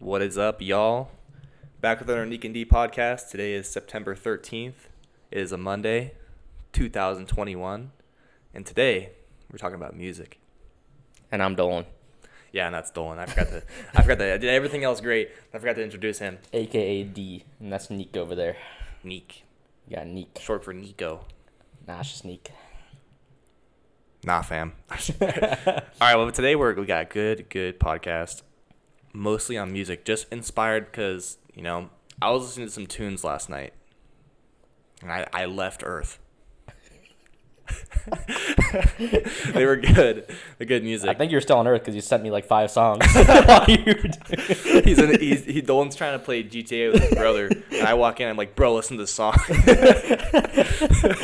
What is up, y'all? Back with another Neek and D podcast. Today is September 13th. It is a Monday, 2021. And today, we're talking about music. And I'm Dolan, Yeah, and that's Dolan. I forgot to, I forgot to, I did everything else great. I forgot to introduce him. aka D, and that's Neek over there. Neek. Yeah, got Neek. Short for Nico. Nah, it's just Neek. Nah, fam. All right, well, today we're, we got a good, good podcast. Mostly on music. Just inspired because, you know, I was listening to some tunes last night. And I, I left Earth. they were good. They're good music. I think you're still on Earth because you sent me like five songs while you were doing he's in, he's he Dolan's trying to play GTA with his brother, and I walk in. I'm like, bro, listen to this song.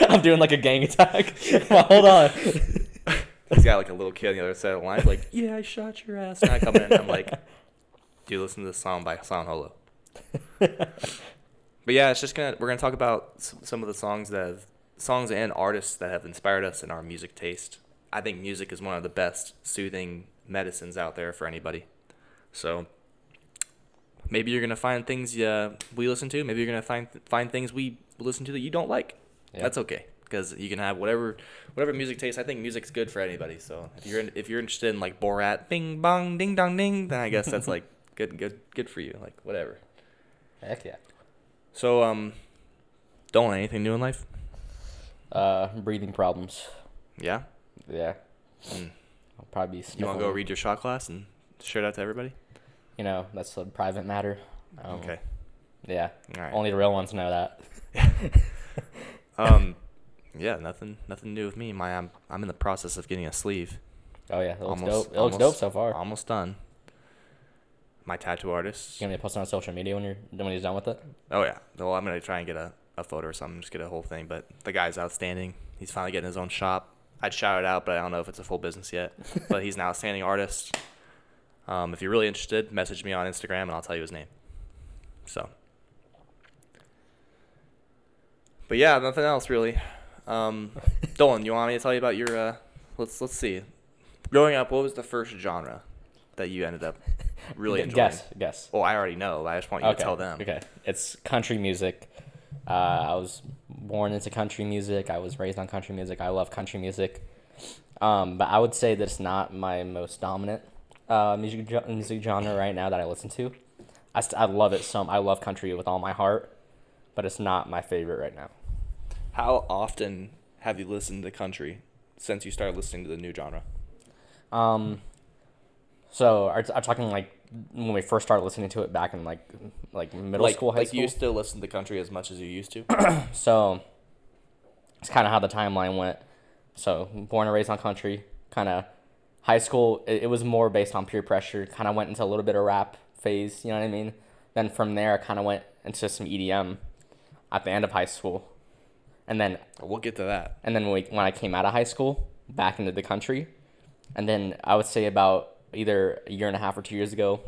I'm doing like a gang attack. Well, hold on. he's got like a little kid on the other side of the line. He's like, yeah, I shot your ass. And I come in, and I'm like, dude, listen to this song by San Holo. but yeah, it's just gonna we're gonna talk about some of the songs that have songs and artists that have inspired us in our music taste. I think music is one of the best soothing medicines out there for anybody. So maybe you're gonna find things uh, we listen to. Maybe you're gonna find find things we listen to that you don't like. Yeah. That's okay because you can have whatever whatever music taste. I think music's good for anybody. So if you're in, if you're interested in like Borat, bing bong, ding dong ding, then I guess that's like good good good for you. Like whatever. Heck yeah. So um, don't want anything new in life. Uh, breathing problems. Yeah. Yeah. Mm. I'll probably be You want to go read your shot class and share it out to everybody? You know, that's a private matter. Um, okay. Yeah. All right. Only the real ones know that. um, yeah, nothing nothing new with me. My I'm I'm in the process of getting a sleeve. Oh yeah, it looks Almost- dope. It looks dope so far. Almost done. My tattoo artist. You gonna post it on social media when you're when he's done with it? Oh yeah. Well, I'm gonna try and get a, a photo or something, just get a whole thing. But the guy's outstanding. He's finally getting his own shop. I'd shout it out, but I don't know if it's a full business yet. but he's an outstanding artist. Um, if you're really interested, message me on Instagram and I'll tell you his name. So. But yeah, nothing else really. Um, Dolan, you want me to tell you about your? Uh, let's let's see. Growing up, what was the first genre that you ended up really enjoying? Guess, guess. Well, I already know. I just want you okay. to tell them. Okay. It's country music. Uh, I was born into country music. I was raised on country music. I love country music. Um, but I would say that it's not my most dominant uh, music music genre right now that I listen to. I, st- I love it some. I love country with all my heart, but it's not my favorite right now. How often have you listened to country since you started listening to the new genre? Um, so are, are talking like when we first started listening to it back in like like middle like, school, high school. like school. you still listen to country as much as you used to? So it's kind of how the timeline went. So born and raised on country, kind of high school. It, it was more based on peer pressure. Kind of went into a little bit of rap phase. You know what I mean? Then from there, I kind of went into some EDM at the end of high school, and then we'll get to that. and then when, we, when I came out of high school, back into the country, and then I would say about either a year and a half or two years ago,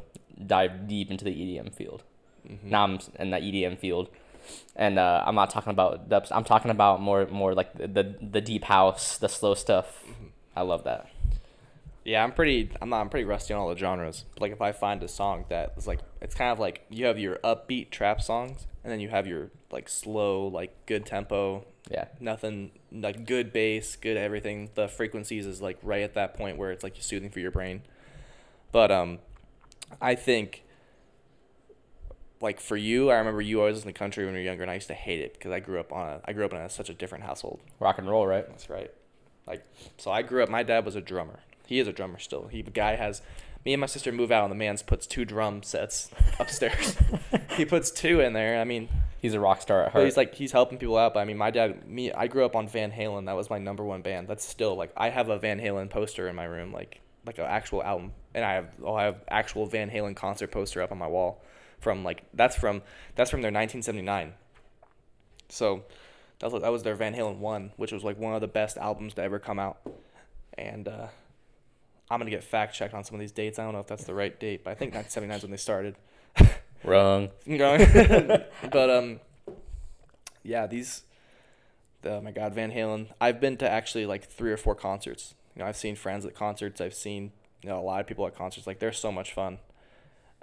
dive deep into the EDM field. Now I'm in that EDM field, and uh, I'm not talking about dubs. I'm talking about more more like the the, the deep house, the slow stuff. I love that. Yeah, I'm pretty. I'm not. I'm pretty rusty on all the genres. But like, if I find a song that is like, it's kind of like you have your upbeat trap songs, and then you have your like slow, like good tempo, Yeah, nothing like good bass, good everything. The frequencies is like right at that point where it's like soothing for your brain. But um, I think like for you, I remember you always listened to country when you were younger, and I used to hate it because I grew up on a I grew up in a, such a different household. rock and roll, right? That's right. Like so, I grew up. My dad was a drummer. He is a drummer still. He the guy has. Me and my sister move out, and the man's puts two drum sets upstairs. he puts two in there. I mean, He's a rock star at heart. he's like he's helping people out. But I mean, my dad, me, I grew up on Van Halen. That was my number one band. That's still like I have a Van Halen poster in my room, like like an actual album, and I have oh I have actual Van Halen concert poster up on my wall, from like that's from that's from their 1979. So, that was that was their Van Halen one, which was like one of the best albums to ever come out, and uh, I'm gonna get fact checked on some of these dates. I don't know if that's the right date, but I think 1979 is when they started. Wrong. going. but um, yeah, these. Oh my God, Van Halen. I've been to actually like three or four concerts. You know, I've seen friends at concerts. I've seen you know a lot of people at concerts. Like they're so much fun.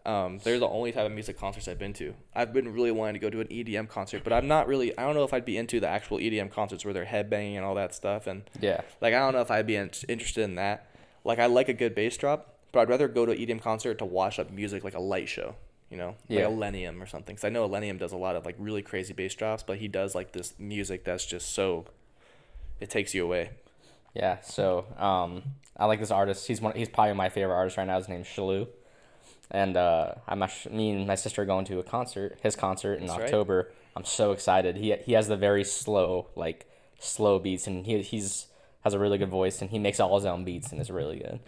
Um, they're the only type of music concerts I've been to. I've been really wanting to go to an EDM concert, but I'm not really. I don't know if I'd be into the actual EDM concerts where they're headbanging and all that stuff. And Yeah. like, I don't know if I'd be in- interested in that. Like, I like a good bass drop, but I'd rather go to an EDM concert to watch up music like a light show. You know, Yeah. like Illenium or something. Because I know Illenium does a lot of like really crazy bass drops, but he does like this music that's just so. It takes you away. Yeah. So um, I like this artist. He's one. He's probably my favorite artist right now. His name's Shallou. And uh, I'm actually, me and my sister are going to a concert, his concert in That's right. October. I'm so excited. He he has the very slow, like slow beats, and he he's has a really good voice, and he makes all his own beats, and it's really good.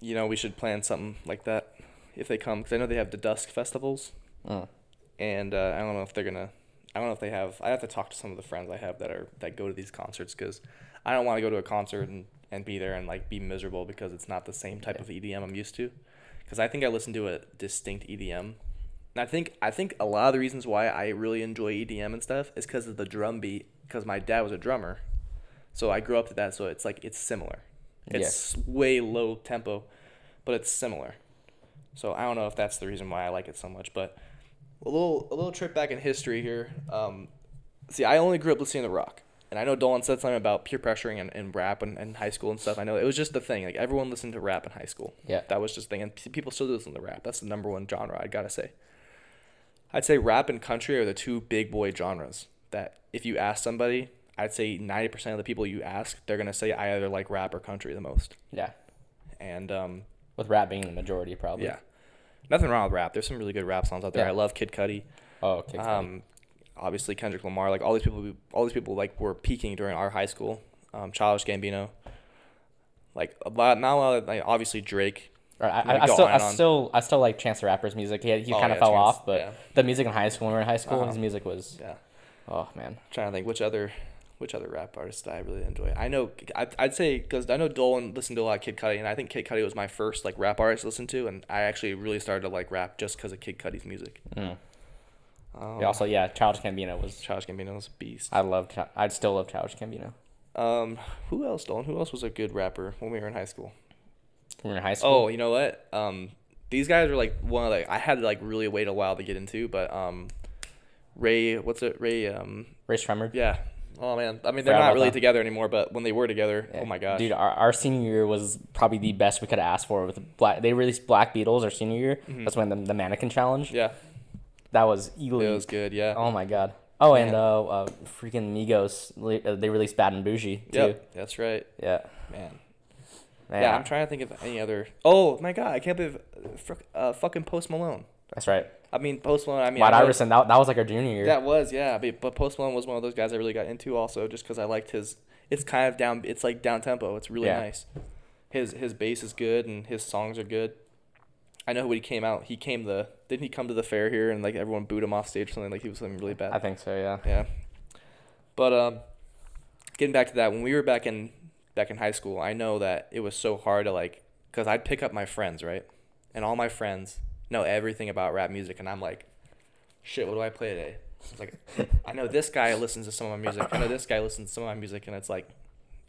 You know, we should plan something like that if they come, because I know they have the Dusk festivals. Mm. and uh, I don't know if they're gonna. I don't know if they have. I have to talk to some of the friends I have that are that go to these concerts because I don't want to go to a concert and, and be there and like be miserable because it's not the same type Yeah. of EDM I'm used to. Because I think I listen to a distinct EDM. And I think I think a lot of the reasons why I really enjoy EDM and stuff is because of the drum beat. Because my dad was a drummer, so I grew up to that. So it's like it's similar. It's way low tempo, but it's similar. So I don't know if that's the reason why I like it so much, but a little a little trip back in history here. Um, see, I only grew up listening to rock, and I know Dolan said something about peer pressuring and, and rap and, in high school and stuff. I know it was just the thing. Like everyone listened to rap in high school. Yeah. that was just the thing, and people still listen to rap. That's the number one genre. I gotta say. I'd say rap and country are the two big boy genres that if you ask somebody, I'd say ninety percent of the people you ask, they're gonna say I either like rap or country the most. Yeah. And um, With rap being the majority, probably. yeah, nothing wrong with rap. There's some really good rap songs out there. Yeah. I love Kid Cudi. Oh, okay. Um, obviously Kendrick Lamar, like all these people, all these people like were peaking during our high school. Um, Childish Gambino, like a lot, not a lot. Of, like obviously Drake. Or I, I, I still, I still, I still like Chance the Rapper's music. He, had, he Oh, kind of yeah, fell Chance, off, but yeah. the music in high school, when we were in high school, Uh-huh. his music was, Yeah, oh man, trying to think which other, which other rap artists I really enjoy. I know I'd, I'd say because I know Dolan listened to a lot of Kid Cudi, and I think Kid Cudi was my first like rap artist to listen to, and I actually really started to like rap just because of Kid Cudi's music. Mm. Um, yeah, also, yeah, Childish Gambino was. Childish Gambino was a beast. I loved. I'd still love Childish Gambino. Um, who else, Dolan? Who else was a good rapper when we were in high school? When we were in high school. Oh, you know what? Um, these guys are like one of like I had to like really wait a while to get into, but um, Ray, what's it? Ray, um, Rae Sremmurd. yeah. Oh man, I mean they're not really together anymore, but when they were together, Yeah. oh my gosh, dude! Our, our senior year was probably the best we could have asked for. With black, they released Black Beatles our senior year. That's when the, the mannequin challenge. Mm-hmm. yeah, That was it was good. Yeah, Oh my god. Oh, and Man. uh, uh, freaking Migos, uh, they released Bad and Bougie too. yep, that's right, Yeah. man. Man, Yeah, I'm trying to think of any other. Oh my god, I can't believe, uh, uh, fucking Post Malone. That's right. I mean Post Malone. I mean, White I Iverson, that, that was like our junior year. That was yeah, but, Post Malone was one of those guys I really got into also, just because I liked his. It's kind of down. It's like down tempo. It's really Yeah. nice. His his bass is good and his songs are good. I know when he came out, he came the didn't he come to the fair here and like everyone booed him off stage or something like he was something really bad. I think so, yeah. yeah, but um, getting back to that, when we were back in back in high school, I know that it was so hard to like, cause I'd pick up my friends right, and all my friends know everything about rap music, and I'm like, shit, what do I play today? It's like, I know this guy listens to some of my music. I know this guy listens to some of my music, and it's like,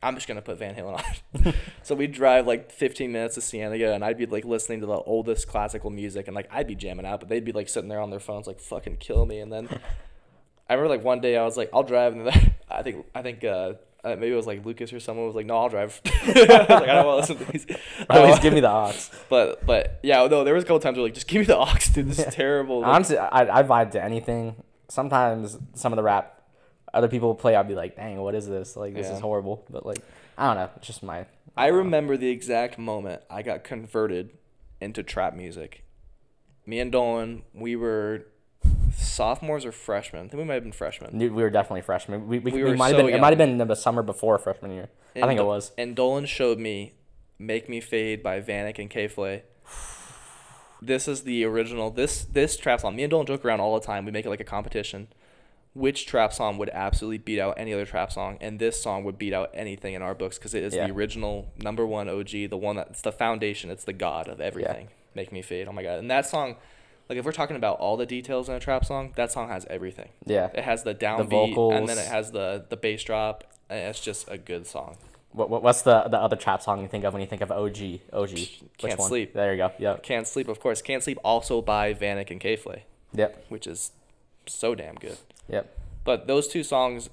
I'm just gonna put Van Halen on. so we'd drive like 15 minutes to Cienega, and I'd be like listening to the oldest classical music, and like I'd be jamming out, but they'd be like sitting there on their phones, like fucking kill me. And then I remember like one day I was like, I'll drive, and then I think I think uh, uh, maybe it was like Lucas or someone was like, no, I'll drive. I was like, I don't want to listen to these. Always want- give me the aux. But but yeah, no, there was a couple times where like, just give me the aux, dude. This is terrible. Like, Honestly, I, I vibe to anything. Sometimes some of the rap other people play, I'd be like, dang, what is this? Like, this Yeah. is horrible. But, like, I don't know. It's just my. I remember the exact moment I got converted into trap music. Me and Dolan, we were sophomores or freshmen. I think we might have been freshmen. We we were definitely freshmen. We, we, We we, might so have been. It might have been the summer before freshman year. I And think it was. And Dolan showed me "Make Me Fade" by Vanic and K.Flay. This is the original. This this trap song. Me and Dolan joke around all the time. We make it like a competition. Which trap song would absolutely beat out any other trap song? And this song would beat out anything in our books because it is Yeah. the original number one OG, the one that's the foundation. It's the god of everything. Make Me Fade. Oh my god! And that song, like if we're talking about all the details in a trap song, that song has everything. Yeah. It has the downbeat, and then it has the the bass drop. And it's just a good song. What, what what's the the other trap song you think of when you think of OG OG? Which Can't one? Sleep. There you go. Yep. Can't Sleep, of course. Can't Sleep also by Vanic and K.Flay, Yep. which is so damn good. Yep. But those two songs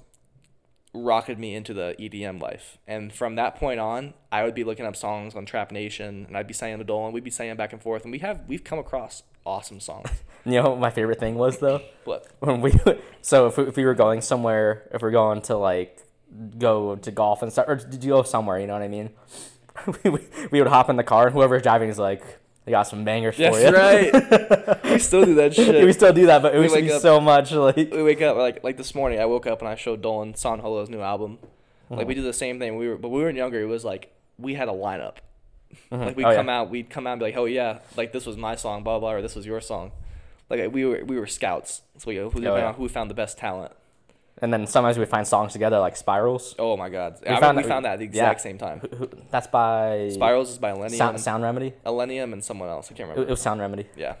rocketed me into the EDM life. And from that point on, I would be looking up songs on Trap Nation and I'd be saying the Dolan, we'd be saying back and forth and we have we've come across awesome songs. You know what my favorite thing was though? but when we so if we, if we were going somewhere if we're going to like go to golf and stuff or did you go somewhere you know what i mean we, we, we would hop in the car and whoever's driving is like they got some bangers for you That's right. we still do that shit. we still do that but it We used to wake be up- so much like we wake up like like this morning. I woke up and I showed Dolan San Holo's new album. Uh-huh. Like we do the same thing. We were but we were younger. It was like we had a lineup. Like we'd Oh, yeah. come out, we'd come out and be like, oh yeah, like this was my song, blah blah, or this was your song. Like we were we were scouts. So we who, Oh, yeah. who found the best talent. And then sometimes we find songs together like spirals Oh my god, We I found we that- found that at the yeah. exact same time. Who- who- that's by Spirals is by Illenium, sound, sound remedy Illenium, and someone else. I can't it, remember. it was sound remedy yeah,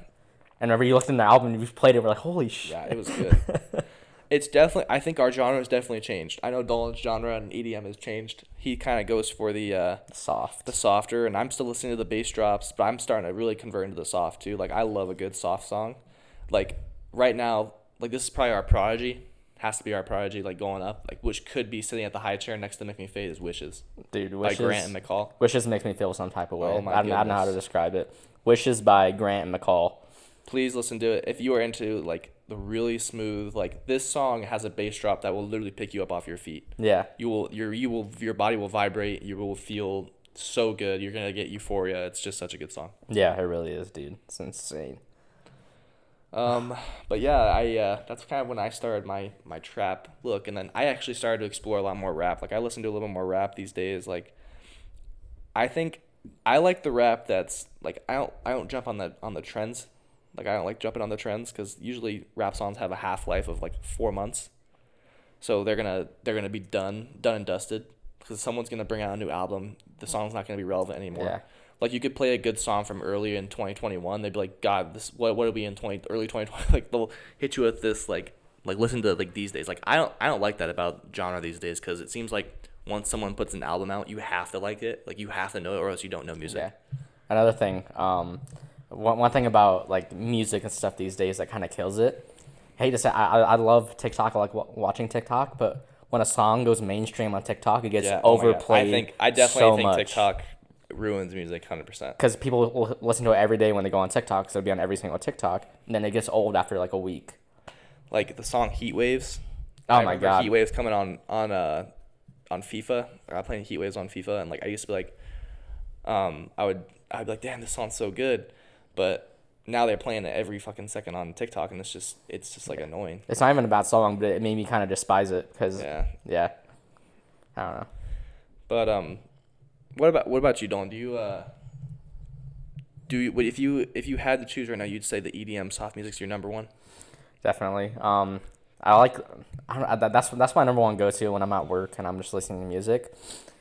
and whenever you looked in the album you played it we're like holy shit yeah, it was good. it's definitely. I think our genre has definitely changed. I know Dolan's genre and EDM has changed. He kind of goes for the. uh soft the softer and I'm still listening to the bass drops, but I'm starting to really convert into the soft too. Like I love a good soft song. Like right now, like this is probably our prodigy. Has to be our prodigy, like going up, like which could be sitting at the high chair next to Make Me Fade is Wishes dude Wishes. by Grant and McCall. wishes makes me feel some type of way Oh my I, don't, I don't know how to describe it wishes by grant and mccall Please listen to it if you are into like the really smooth. Like this song has a bass drop that will literally pick you up off your feet. yeah You will your you will your body will vibrate. You will feel so good. You're gonna get euphoria. It's just such a good song. Yeah, it really is, dude. It's insane. Um, but yeah, I uh, that's kind of when I started my my trap look, and then I actually started to explore a lot more rap. Like I listen to a little bit more rap these days. Like, I think I like the rap that's like I don't I don't jump on the on the trends. Like I don't like jumping on the trends because usually rap songs have a half life of like four months, so they're gonna they're gonna be done done and dusted because someone's gonna bring out a new album. The song's not gonna be relevant anymore. Yeah. Like you could play a good song from earlier in 2021. They'd be like, God, this what what are we in 20 early 2020? Like they'll hit you with this like like listen to like these days. Like I don't I don't like that about genre these days because it seems like once someone puts an album out, you have to like it. Like you have to know it or else you don't know music. Yeah. Another thing, um, one, one thing about like music and stuff these days that kind of kills it. hate to say, I, I I love TikTok. I like wa- watching TikTok, but when a song goes mainstream on TikTok, it gets Yeah, oh overplayed. I think I definitely so think much. TikTok ruins music 100%. because people will listen to it every day when they go on TikTok, so it'll be on every single TikTok. And then it gets old after like a week. Like the song Heat Waves. Oh I my God. Heat Waves coming on on uh on FIFA. I playing Heat Waves on FIFA and like I used to be like um I would I'd be like, damn, this song's so good. But now they're playing it every fucking second on TikTok and it's just it's just like annoying. It's not even a bad song, but it made me kind of despise it because yeah. Yeah. I don't know. But um what about what about you, Don? Do you uh do you, if you if you had to choose right now, you'd say the EDM soft music's your number one? Definitely. Um, I like. I that's that's my number one go to when I'm at work and I'm just listening to music.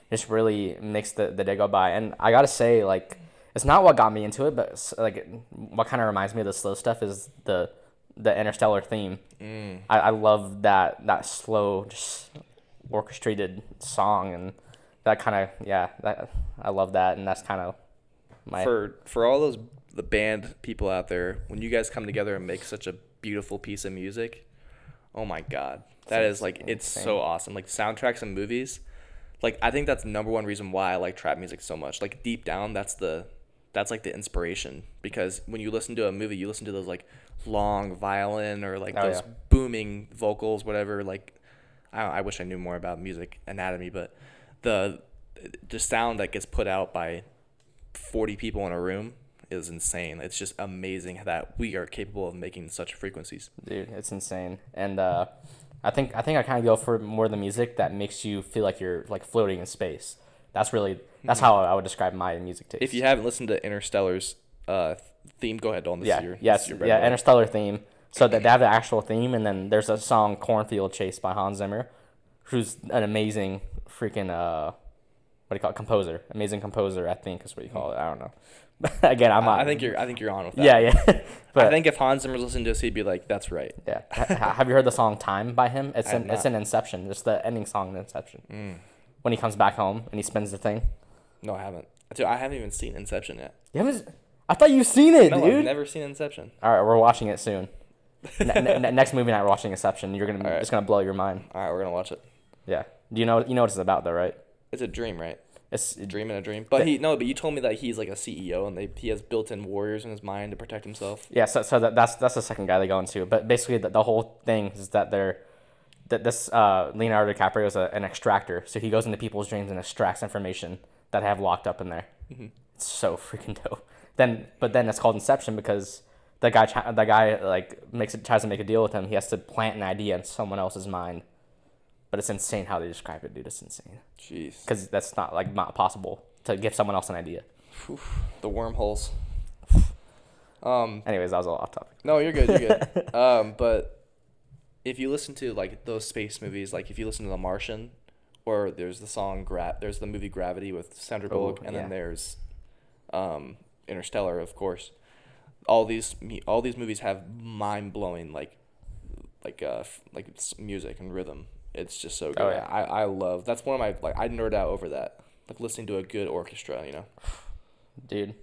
Just really makes the the day go by. And I gotta say, like, it's not what got me into it, but like, what kind of reminds me of the slow stuff is the the Interstellar theme. Mm. I, I love that that slow, just orchestrated song and that kind of yeah. That I love that, and that's kind of my for for all those the band people out there when you guys come together and make such a beautiful piece of music oh my god that It's is like it's insane. so awesome like soundtracks and movies like i think that's the number one reason why i like trap music so much like deep down that's the that's like the inspiration because when you listen to a movie you listen to those like long violin or like Oh, those yeah. booming vocals whatever like I, I wish i knew more about music anatomy but the the sound that gets put out by 40 people in a room is insane. It's just amazing that we are capable of making such frequencies. dude it's insane and uh i think i think i kind of go for more the music that makes you feel like you're like floating in space that's really that's how i would describe my music taste. If you haven't listened to Interstellar's uh, theme, go ahead, Don. This yeah is your, this yes is your bread yeah interstellar theme so that they have the actual theme and then there's a song cornfield chase by hans zimmer who's an amazing freaking uh what do you call it composer amazing composer i think is what you call it i don't know again i'm not I, think you're. I think you're on with that. yeah yeah but I think if Hans Zimmer's listened to this, he'd be like, "That's right." Yeah. Ha- ha- have you heard the song "Time" by him? It's an, it's in Inception. It's the ending song in Inception. Mm. when he comes back home and he spins the thing. No, I haven't. Dude, I haven't even seen Inception yet. You haven't? I thought you've seen it, No, dude. I've never seen Inception. All right, we're watching it soon. ne- ne- ne- next movie night, we're watching Inception. You're gonna, right. it's gonna blow your mind. All right, we're gonna watch it. Yeah. Do you know, you know what it's about, though, right? It's a dream, right? It's A dream in a dream. But he no, but you told me that he's like a CEO and they he has built-in warriors in his mind to protect himself. Yeah, so, so that, that's that's the second guy they go into. But basically, the, the whole thing is that they're that this uh, Leonardo DiCaprio is a, an extractor, so he goes into people's dreams and extracts information that they have locked up in there. It's so freaking dope. Then, but then it's called Inception because the guy the guy like makes it tries to make a deal with him. He has to plant an idea in someone else's mind. But it's insane how they describe it, dude. It's insane Jeez. because that's not like not possible to give someone else an idea. The wormholes. Um, Anyways, that was a off topic. no, you're good. You're good. um, but if you listen to like those space movies, like if you listen to The Martian, or there's the song Gra- there's the movie Gravity with Sandra Oh, Bullock, and yeah. then there's um, Interstellar, of course. All these me- all these movies have mind blowing like like uh like music and rhythm. It's just so good. Oh, yeah. I I love that's one of my like I nerd out over that. Like listening to a good orchestra, you know. dude.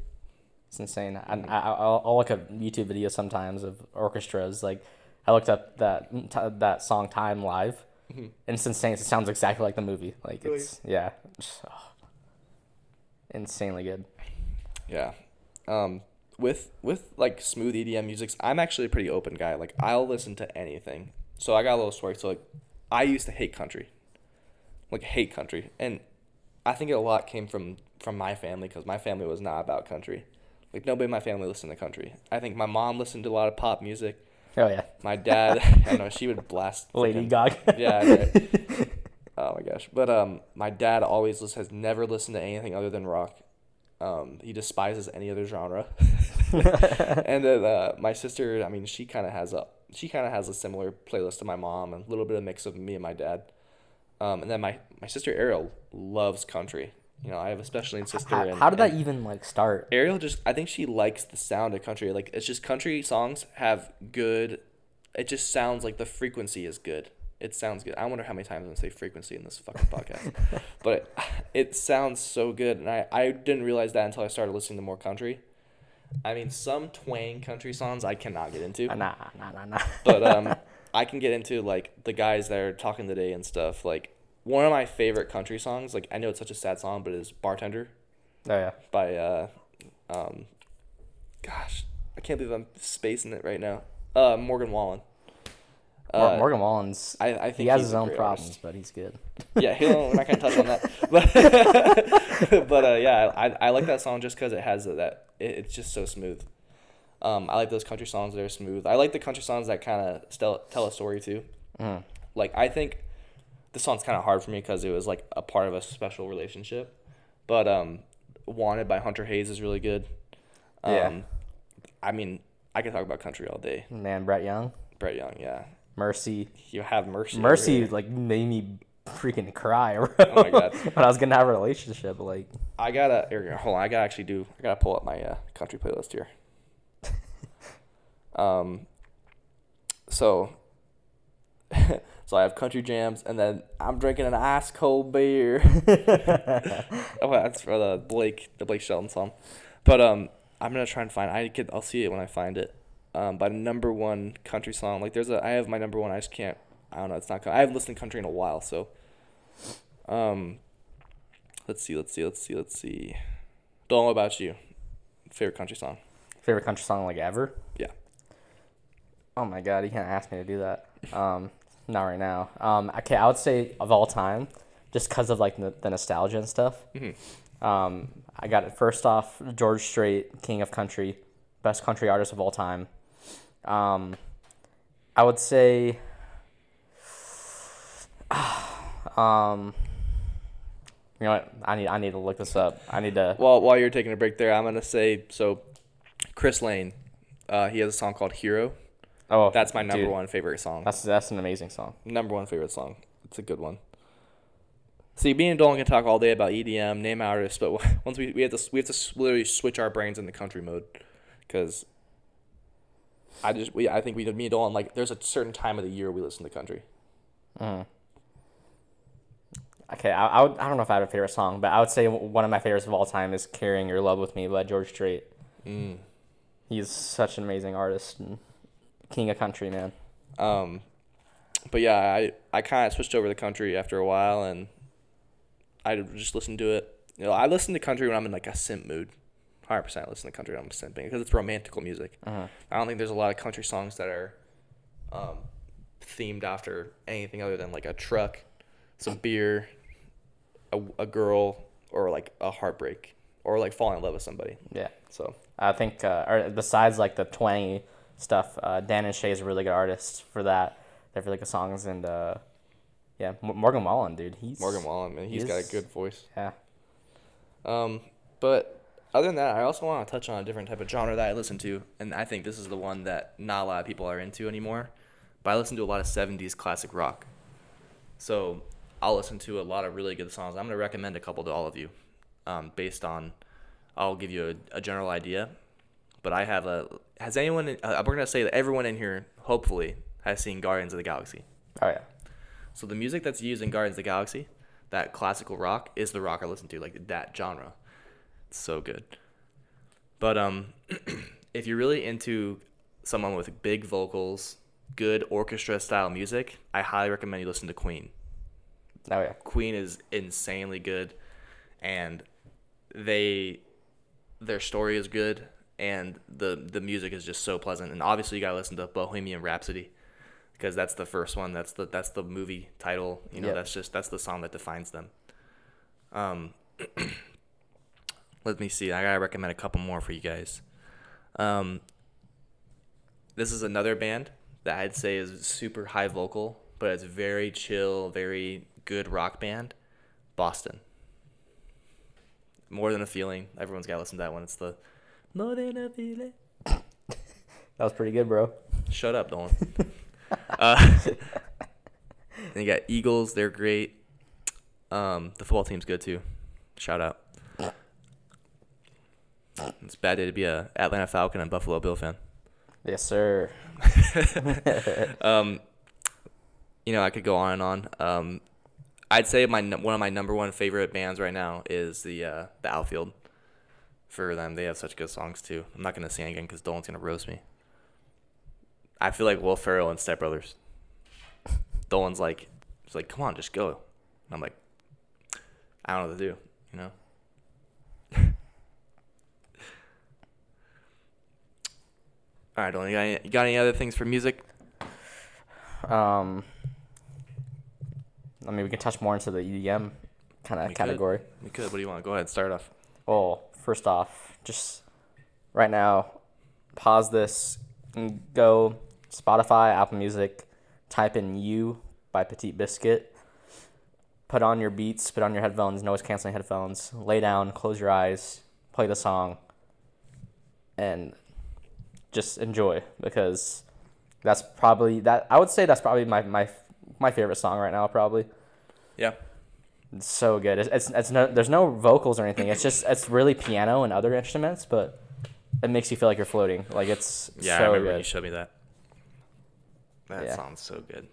It's insane. I, I, I'll, I'll look up YouTube videos sometimes of orchestras. Like, I looked up that t- that song "Time" live, and it's insane. It sounds exactly like the movie. Like Really? it's yeah, just, oh, insanely good. Yeah. Um, with with like smooth EDM music, I'm actually a pretty open guy. Like I'll listen to anything. So I got a little story. So like, I used to hate country, like hate country, and I think a lot came from from my family because my family was not about country. Like nobody in my family listened to country. I think my mom listened to a lot of pop music. Oh yeah, My dad, I don't know she would blast Lady Gaga. yeah. Right. oh my gosh. But um, my dad always lis- has never listened to anything other than rock. Um, he despises any other genre. and then uh, my sister, I mean, she kind of has a she kind of has a similar playlist to my mom and a little bit of mix of me and my dad. Um, and then my my sister Ariel loves country. You know, I have a special needs sister. How, and, how did that even like start? Ariel just I think she likes the sound of country. Like it's just country songs have good. It just sounds like the frequency is good. It sounds good. I wonder how many times I'm gonna say frequency in this fucking podcast, but it, it sounds so good, and I I didn't realize that until I started listening to more country. I mean, some twang country songs I cannot get into, Nah, nah, nah, nah. but um, I can get into like the guys that are talking today and stuff. Like one of my favorite country songs, like I know it's such a sad song, but it's "Bartender." oh yeah, by uh um gosh i can't believe i'm spacing it right now uh morgan wallen uh, Morgan Wallen's. I, I think He has his own problems, artist. but he's good. yeah he don't, we're not gonna touch on that but but uh yeah i i like that song just because it has that it, it's just so smooth. Um i like those country songs that are smooth. I like the country songs that kind of tell tell a story too. Mm. like i think this song's kind of hard for me because it was like a part of a special relationship. But um wanted by hunter hayes is really good. Um, Yeah. i mean i could talk about country all day. Man, Brett Young, brett young yeah. Mercy, you have mercy Mercy, like made me freaking cry, bro. Oh my God. when I was gonna have a relationship, like. i gotta here, hold on i gotta actually do i gotta pull up my uh, country playlist here um so so i have country jams and then i'm drinking an ice cold beer oh that's for the blake the blake shelton song but um i'm gonna try and find i could i'll see it when i find it um by number one country song like there's a i have my number one i just can't i don't know it's not i haven't listened to country in a while so um let's see let's see let's see let's see don't know about you favorite country song Favorite country song like ever? Yeah. Oh my god, you can't ask me to do that. Um, not right now. Um, okay, I would say of all time, just because of like the, the nostalgia and stuff. Um, I got it first off George Strait, King of Country, best country artist of all time. Um, I would say. Um, you know what? I need I need to look this up. I need to. Well, while you're taking a break there, I'm gonna say so. Chris Lane, uh, he has a song called "Hero." Oh, That's my number dude, one favorite song. That's that's an amazing song. number one favorite song. It's a good one. See, me and Dolan can talk all day about EDM, name artists, but once we, we have to we have to literally switch our brains into country mode, because I just we I think we me and Dolan like there's a certain time of the year we listen to country. Mm. Okay, I, I, would, I don't know if I have a favorite song, but I would say one of my favorites of all time is "Carrying Your Love with Me" by George Strait. Mm. He's such an amazing artist and king of country, man. Um, but yeah, I I kind of switched over the country after a while, and I just listened to it. You know, I listen to country when I'm in like a simp mood. Hundred percent I listen to country when I'm simping because it's romantical music. Uh-huh. I don't think there's a lot of country songs that are um, themed after anything other than like a truck, some beer, a, a girl, or like a heartbreak, or like falling in love with somebody. Yeah. So I think, uh, or besides like the twangy stuff, uh, Dan and Shay is a really good artist for that. They have really good songs, and uh, yeah, Morgan Wallen, dude, he's Morgan Wallen, man, he's got a good voice. Yeah. Um, but other than that, I also want to touch on a different type of genre that I listen to, and I think this is the one that not a lot of people are into anymore. But I listen to a lot of '70s classic rock, so I'll listen to a lot of really good songs. I'm gonna recommend a couple to all of you, um, based on. I'll give you a, a general idea, but I have a. Has anyone? Uh, we're gonna say that everyone in here, hopefully, has seen Guardians of the Galaxy. Oh yeah. So the music that's used in Guardians of the Galaxy, that classical rock, is the rock I listen to, like that genre. It's so good. But um, if you're really into someone with big vocals, good orchestra style music, I highly recommend you listen to Queen. Oh yeah. Queen is insanely good, and they their story is good, and the the music is just so pleasant. And obviously, you gotta listen to Bohemian Rhapsody, because that's the first one. That's the that's the movie title. You know, Yep. that's just that's the song that defines them. Um, let me see. I gotta recommend a couple more for you guys. Um, this is another band that I'd say is super high vocal, but it's very chill, very good rock band. Boston. More than a feeling. Everyone's gotta listen to that one. It's the more than a feeling. That was pretty good, bro. Shut up, Dolan. uh, then you got Eagles. They're great. Um, the football team's good too. Shout out. It's a bad day to be a Atlanta Falcon and Buffalo Bill fan. Yes, sir. um, you know, I could go on and on. Um, I'd say my one of my number one favorite bands right now is the uh, the Outfield. For them, they have such good songs too. I'm not gonna sing again because Dolan's gonna roast me. I feel like Will Ferrell and Step Brothers. Dolan's like, he's like, come on, just go. And I'm like, I don't know what to do, you know. All right, Dolan, you got any, you got any other things for music? Um, I mean, we can touch more into the EDM kind of could. category. We could. What do you want? Go ahead. Start off. Well, first off, just right now, pause this and go Spotify, Apple Music, type in "You" by Petit Biscuit. Put on your beats, put on your headphones, noise canceling headphones. Lay down, close your eyes, play the song, and just enjoy because that's probably that. I would say that's probably my my my favorite song right now. Probably. Yeah. It's so good. It's, it's, it's no, there's no vocals or anything. It's just it's really piano and other instruments, but it makes you feel like you're floating. Like it's Yeah, I so remember when you showed me that. That Yeah. sounds so good.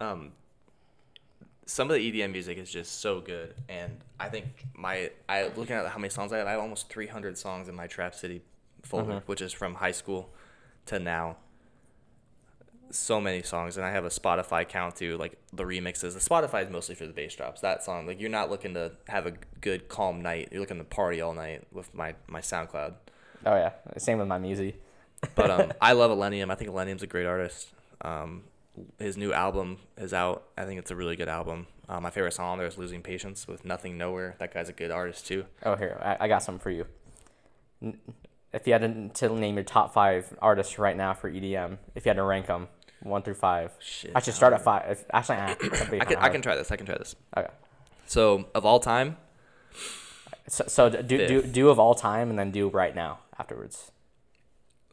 Um, some of the EDM music is just so good, and I think my I looking at how many songs I have, I have almost 300 songs in my Trap City folder, Mhm. which is from high school to now. So many songs, and I have a Spotify account too, like the remixes. The Spotify is mostly for the bass drops. That song, like you're not looking to have a good calm night. You're looking to party all night with my my SoundCloud. Oh yeah, same with my music. But um, I love Illenium. I think Illenium's a great artist. Um, his new album is out. I think it's a really good album. Uh, my favorite song there is "Losing Patience" with Nothing Nowhere. That guy's a good artist too. Oh here, I, I got something for you. N- If you had to, name your top five artists right now for EDM, if you had to rank them one through five, Shit. I should start at um, five. If, actually, I can I can try this. I can try this. Okay. So of all time, So, so do, do Fifth. do of all time and then do right now afterwards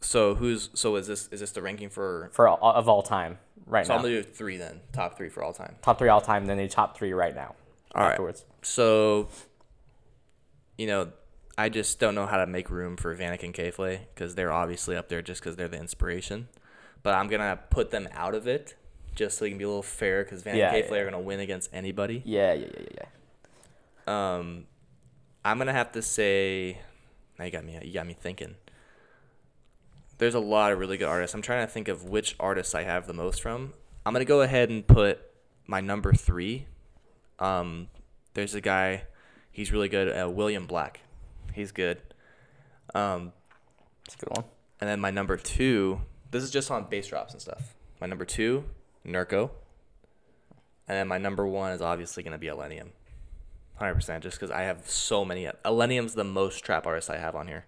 so who's so is this is this the ranking for? for all, of all time right So now. So I'm gonna do three then. Top three for all time. top three all time, then do top three right now All right. afterwards. So, you know, I just don't know how to make room for Vanic and K.Flay because they're obviously up there just because they're the inspiration. But I'm gonna put them out of it just so we can be a little fair because Vanic Yeah, and K.Flay yeah. are gonna win against anybody. Yeah, yeah, yeah, yeah, yeah. Um, I'm gonna have to say, now you got me. You got me thinking. There's a lot of really good artists. I'm trying to think of which artists I have the most from. I'm gonna go ahead and put my number three. Um, there's a guy, he's really good. Uh, William Black, he's good. Um, It's a good one. and then my number two, this is just on bass drops and stuff. My number two, Nurko. And then my number one is obviously going to be Illenium. 100%, just because I have so many. Illenium's the most trap artist I have on here.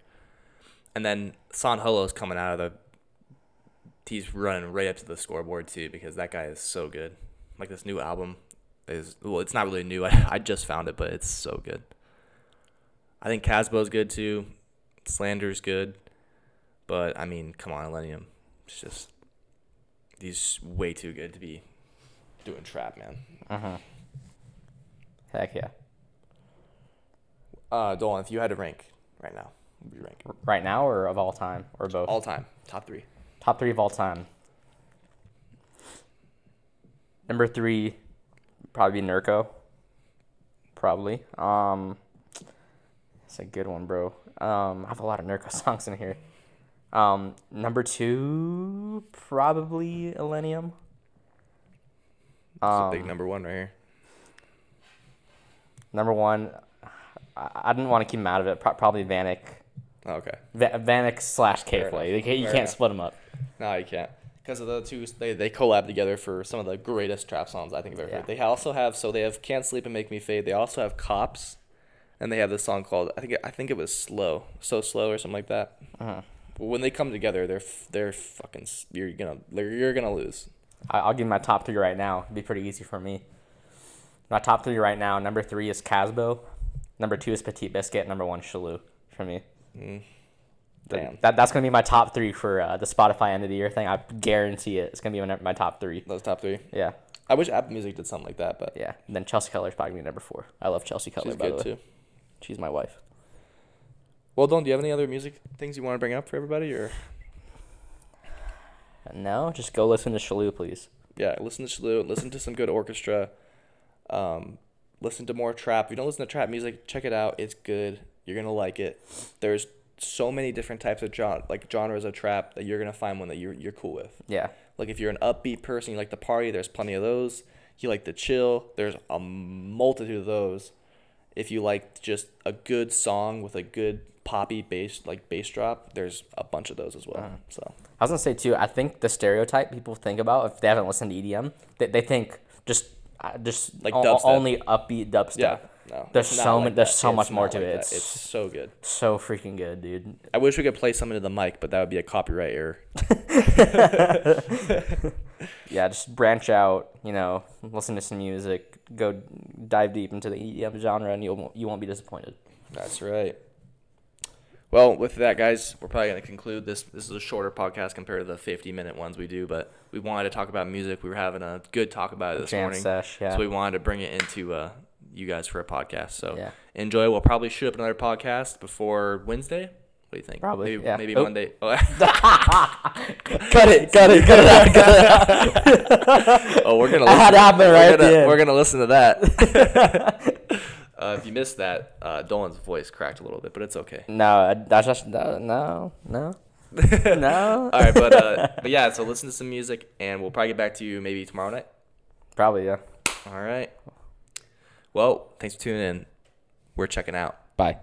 And then San Holo's coming out of the. He's running right up to the scoreboard, too, because that guy is so good. Like, this new album is. Well, it's not really new. I, I just found it, but it's so good. I think Kasbo's good, too. Slander's good. But I mean, come on, Illenium. It's just he's way too good to be doing trap, man. Uh-huh. Heck yeah. Uh, Dolan, if you had to rank right now, what would you rank? Right now or of all time or both? All time, top three. Top three of all time. Number three, probably be Nurko. Probably. Um, it's a good one, bro. Um, I have a lot of Nurko songs in here. Um, number two, probably Illenium. It's a big Um, number one right here. Number one, I, I didn't want to keep him out of it. Pro- probably Vanic. Oh, okay. Va- Vanic slash Fair K.Flay. You can't, you can't enough. split them up. No, you can't. Because of the two, they, they collab together for some of the greatest trap songs I think I've ever Yeah. heard. They also have so they have "Can't Sleep and Make Me Fade." They also have "Cops," and they have this song called I think it, I think it was "Slow," so slow or something like that. Uh-huh. But when they come together, they're they're fucking you're gonna you're gonna lose. I'll give my top three right now. It'd be pretty easy for me. My top three right now. Number three is Kasbo. Number two is Petit Biscuit. Number one, Shallou for me. Mm. Damn. That, that's gonna be my top three for uh, the Spotify end of the year thing. I guarantee it. It's gonna be my, my top three. Those top three. Yeah, I wish Apple Music did something like that, but yeah. And then Chelsea Cutler's probably gonna be number four. I love Chelsea Cutler. she's by good the way. too. She's my wife. Well, Don, do you have any other music things you want to bring up for everybody, or No, just go listen to Shallou, please. yeah, listen to Shallou, listen to some good orchestra, um, listen to more trap. If you don't listen to trap music, check it out. It's good. You're gonna like it. There's so many different types of genre, like genres of trap that you're gonna find one that you're you're cool with. Yeah, Like if you're an upbeat person, you like the party, there's plenty of those. You like to chill, there's a multitude of those. If you like just a good song with a good poppy bass like bass drop, there's a bunch of those as well. Uh-huh. So I was gonna say too. I think the stereotype people think about if they haven't listened to EDM, they, they think just uh, just Like o- only upbeat dubstep. yeah, no, There's so like many- there's that. so It's much more to like it. It's- It's so good. So freaking good, dude. I wish we could play some into the mic, but that would be a copyright error. Yeah, just branch out. You know, listen to some music. Go dive deep into the EDM genre, and you won't you won't be disappointed. That's right. Well, with that, guys, we're probably going to conclude this. This is a shorter podcast compared to the 50 minute ones we do, but we wanted to talk about music. We were having a good talk about it this Jam morning. sesh, yeah. So we wanted to bring it into uh, you guys for a podcast. So Yeah. enjoy. We'll probably shoot up another podcast before Wednesday. What do you think? Probably, Maybe, yeah. maybe Oh. Monday. Oh, cut it, cut it, cut it out, cut it out. oh, we're gonna. I had listen- to happen we're right at gonna, the end. We're gonna listen to that. uh, if you missed that, uh, Dolan's voice cracked a little bit, but it's okay. No, that's just no, no, no, no. All right, but uh, but yeah. So listen to some music, and we'll probably get back to you maybe tomorrow night. Probably yeah. All right. Well, thanks for tuning in. We're checking out. Bye.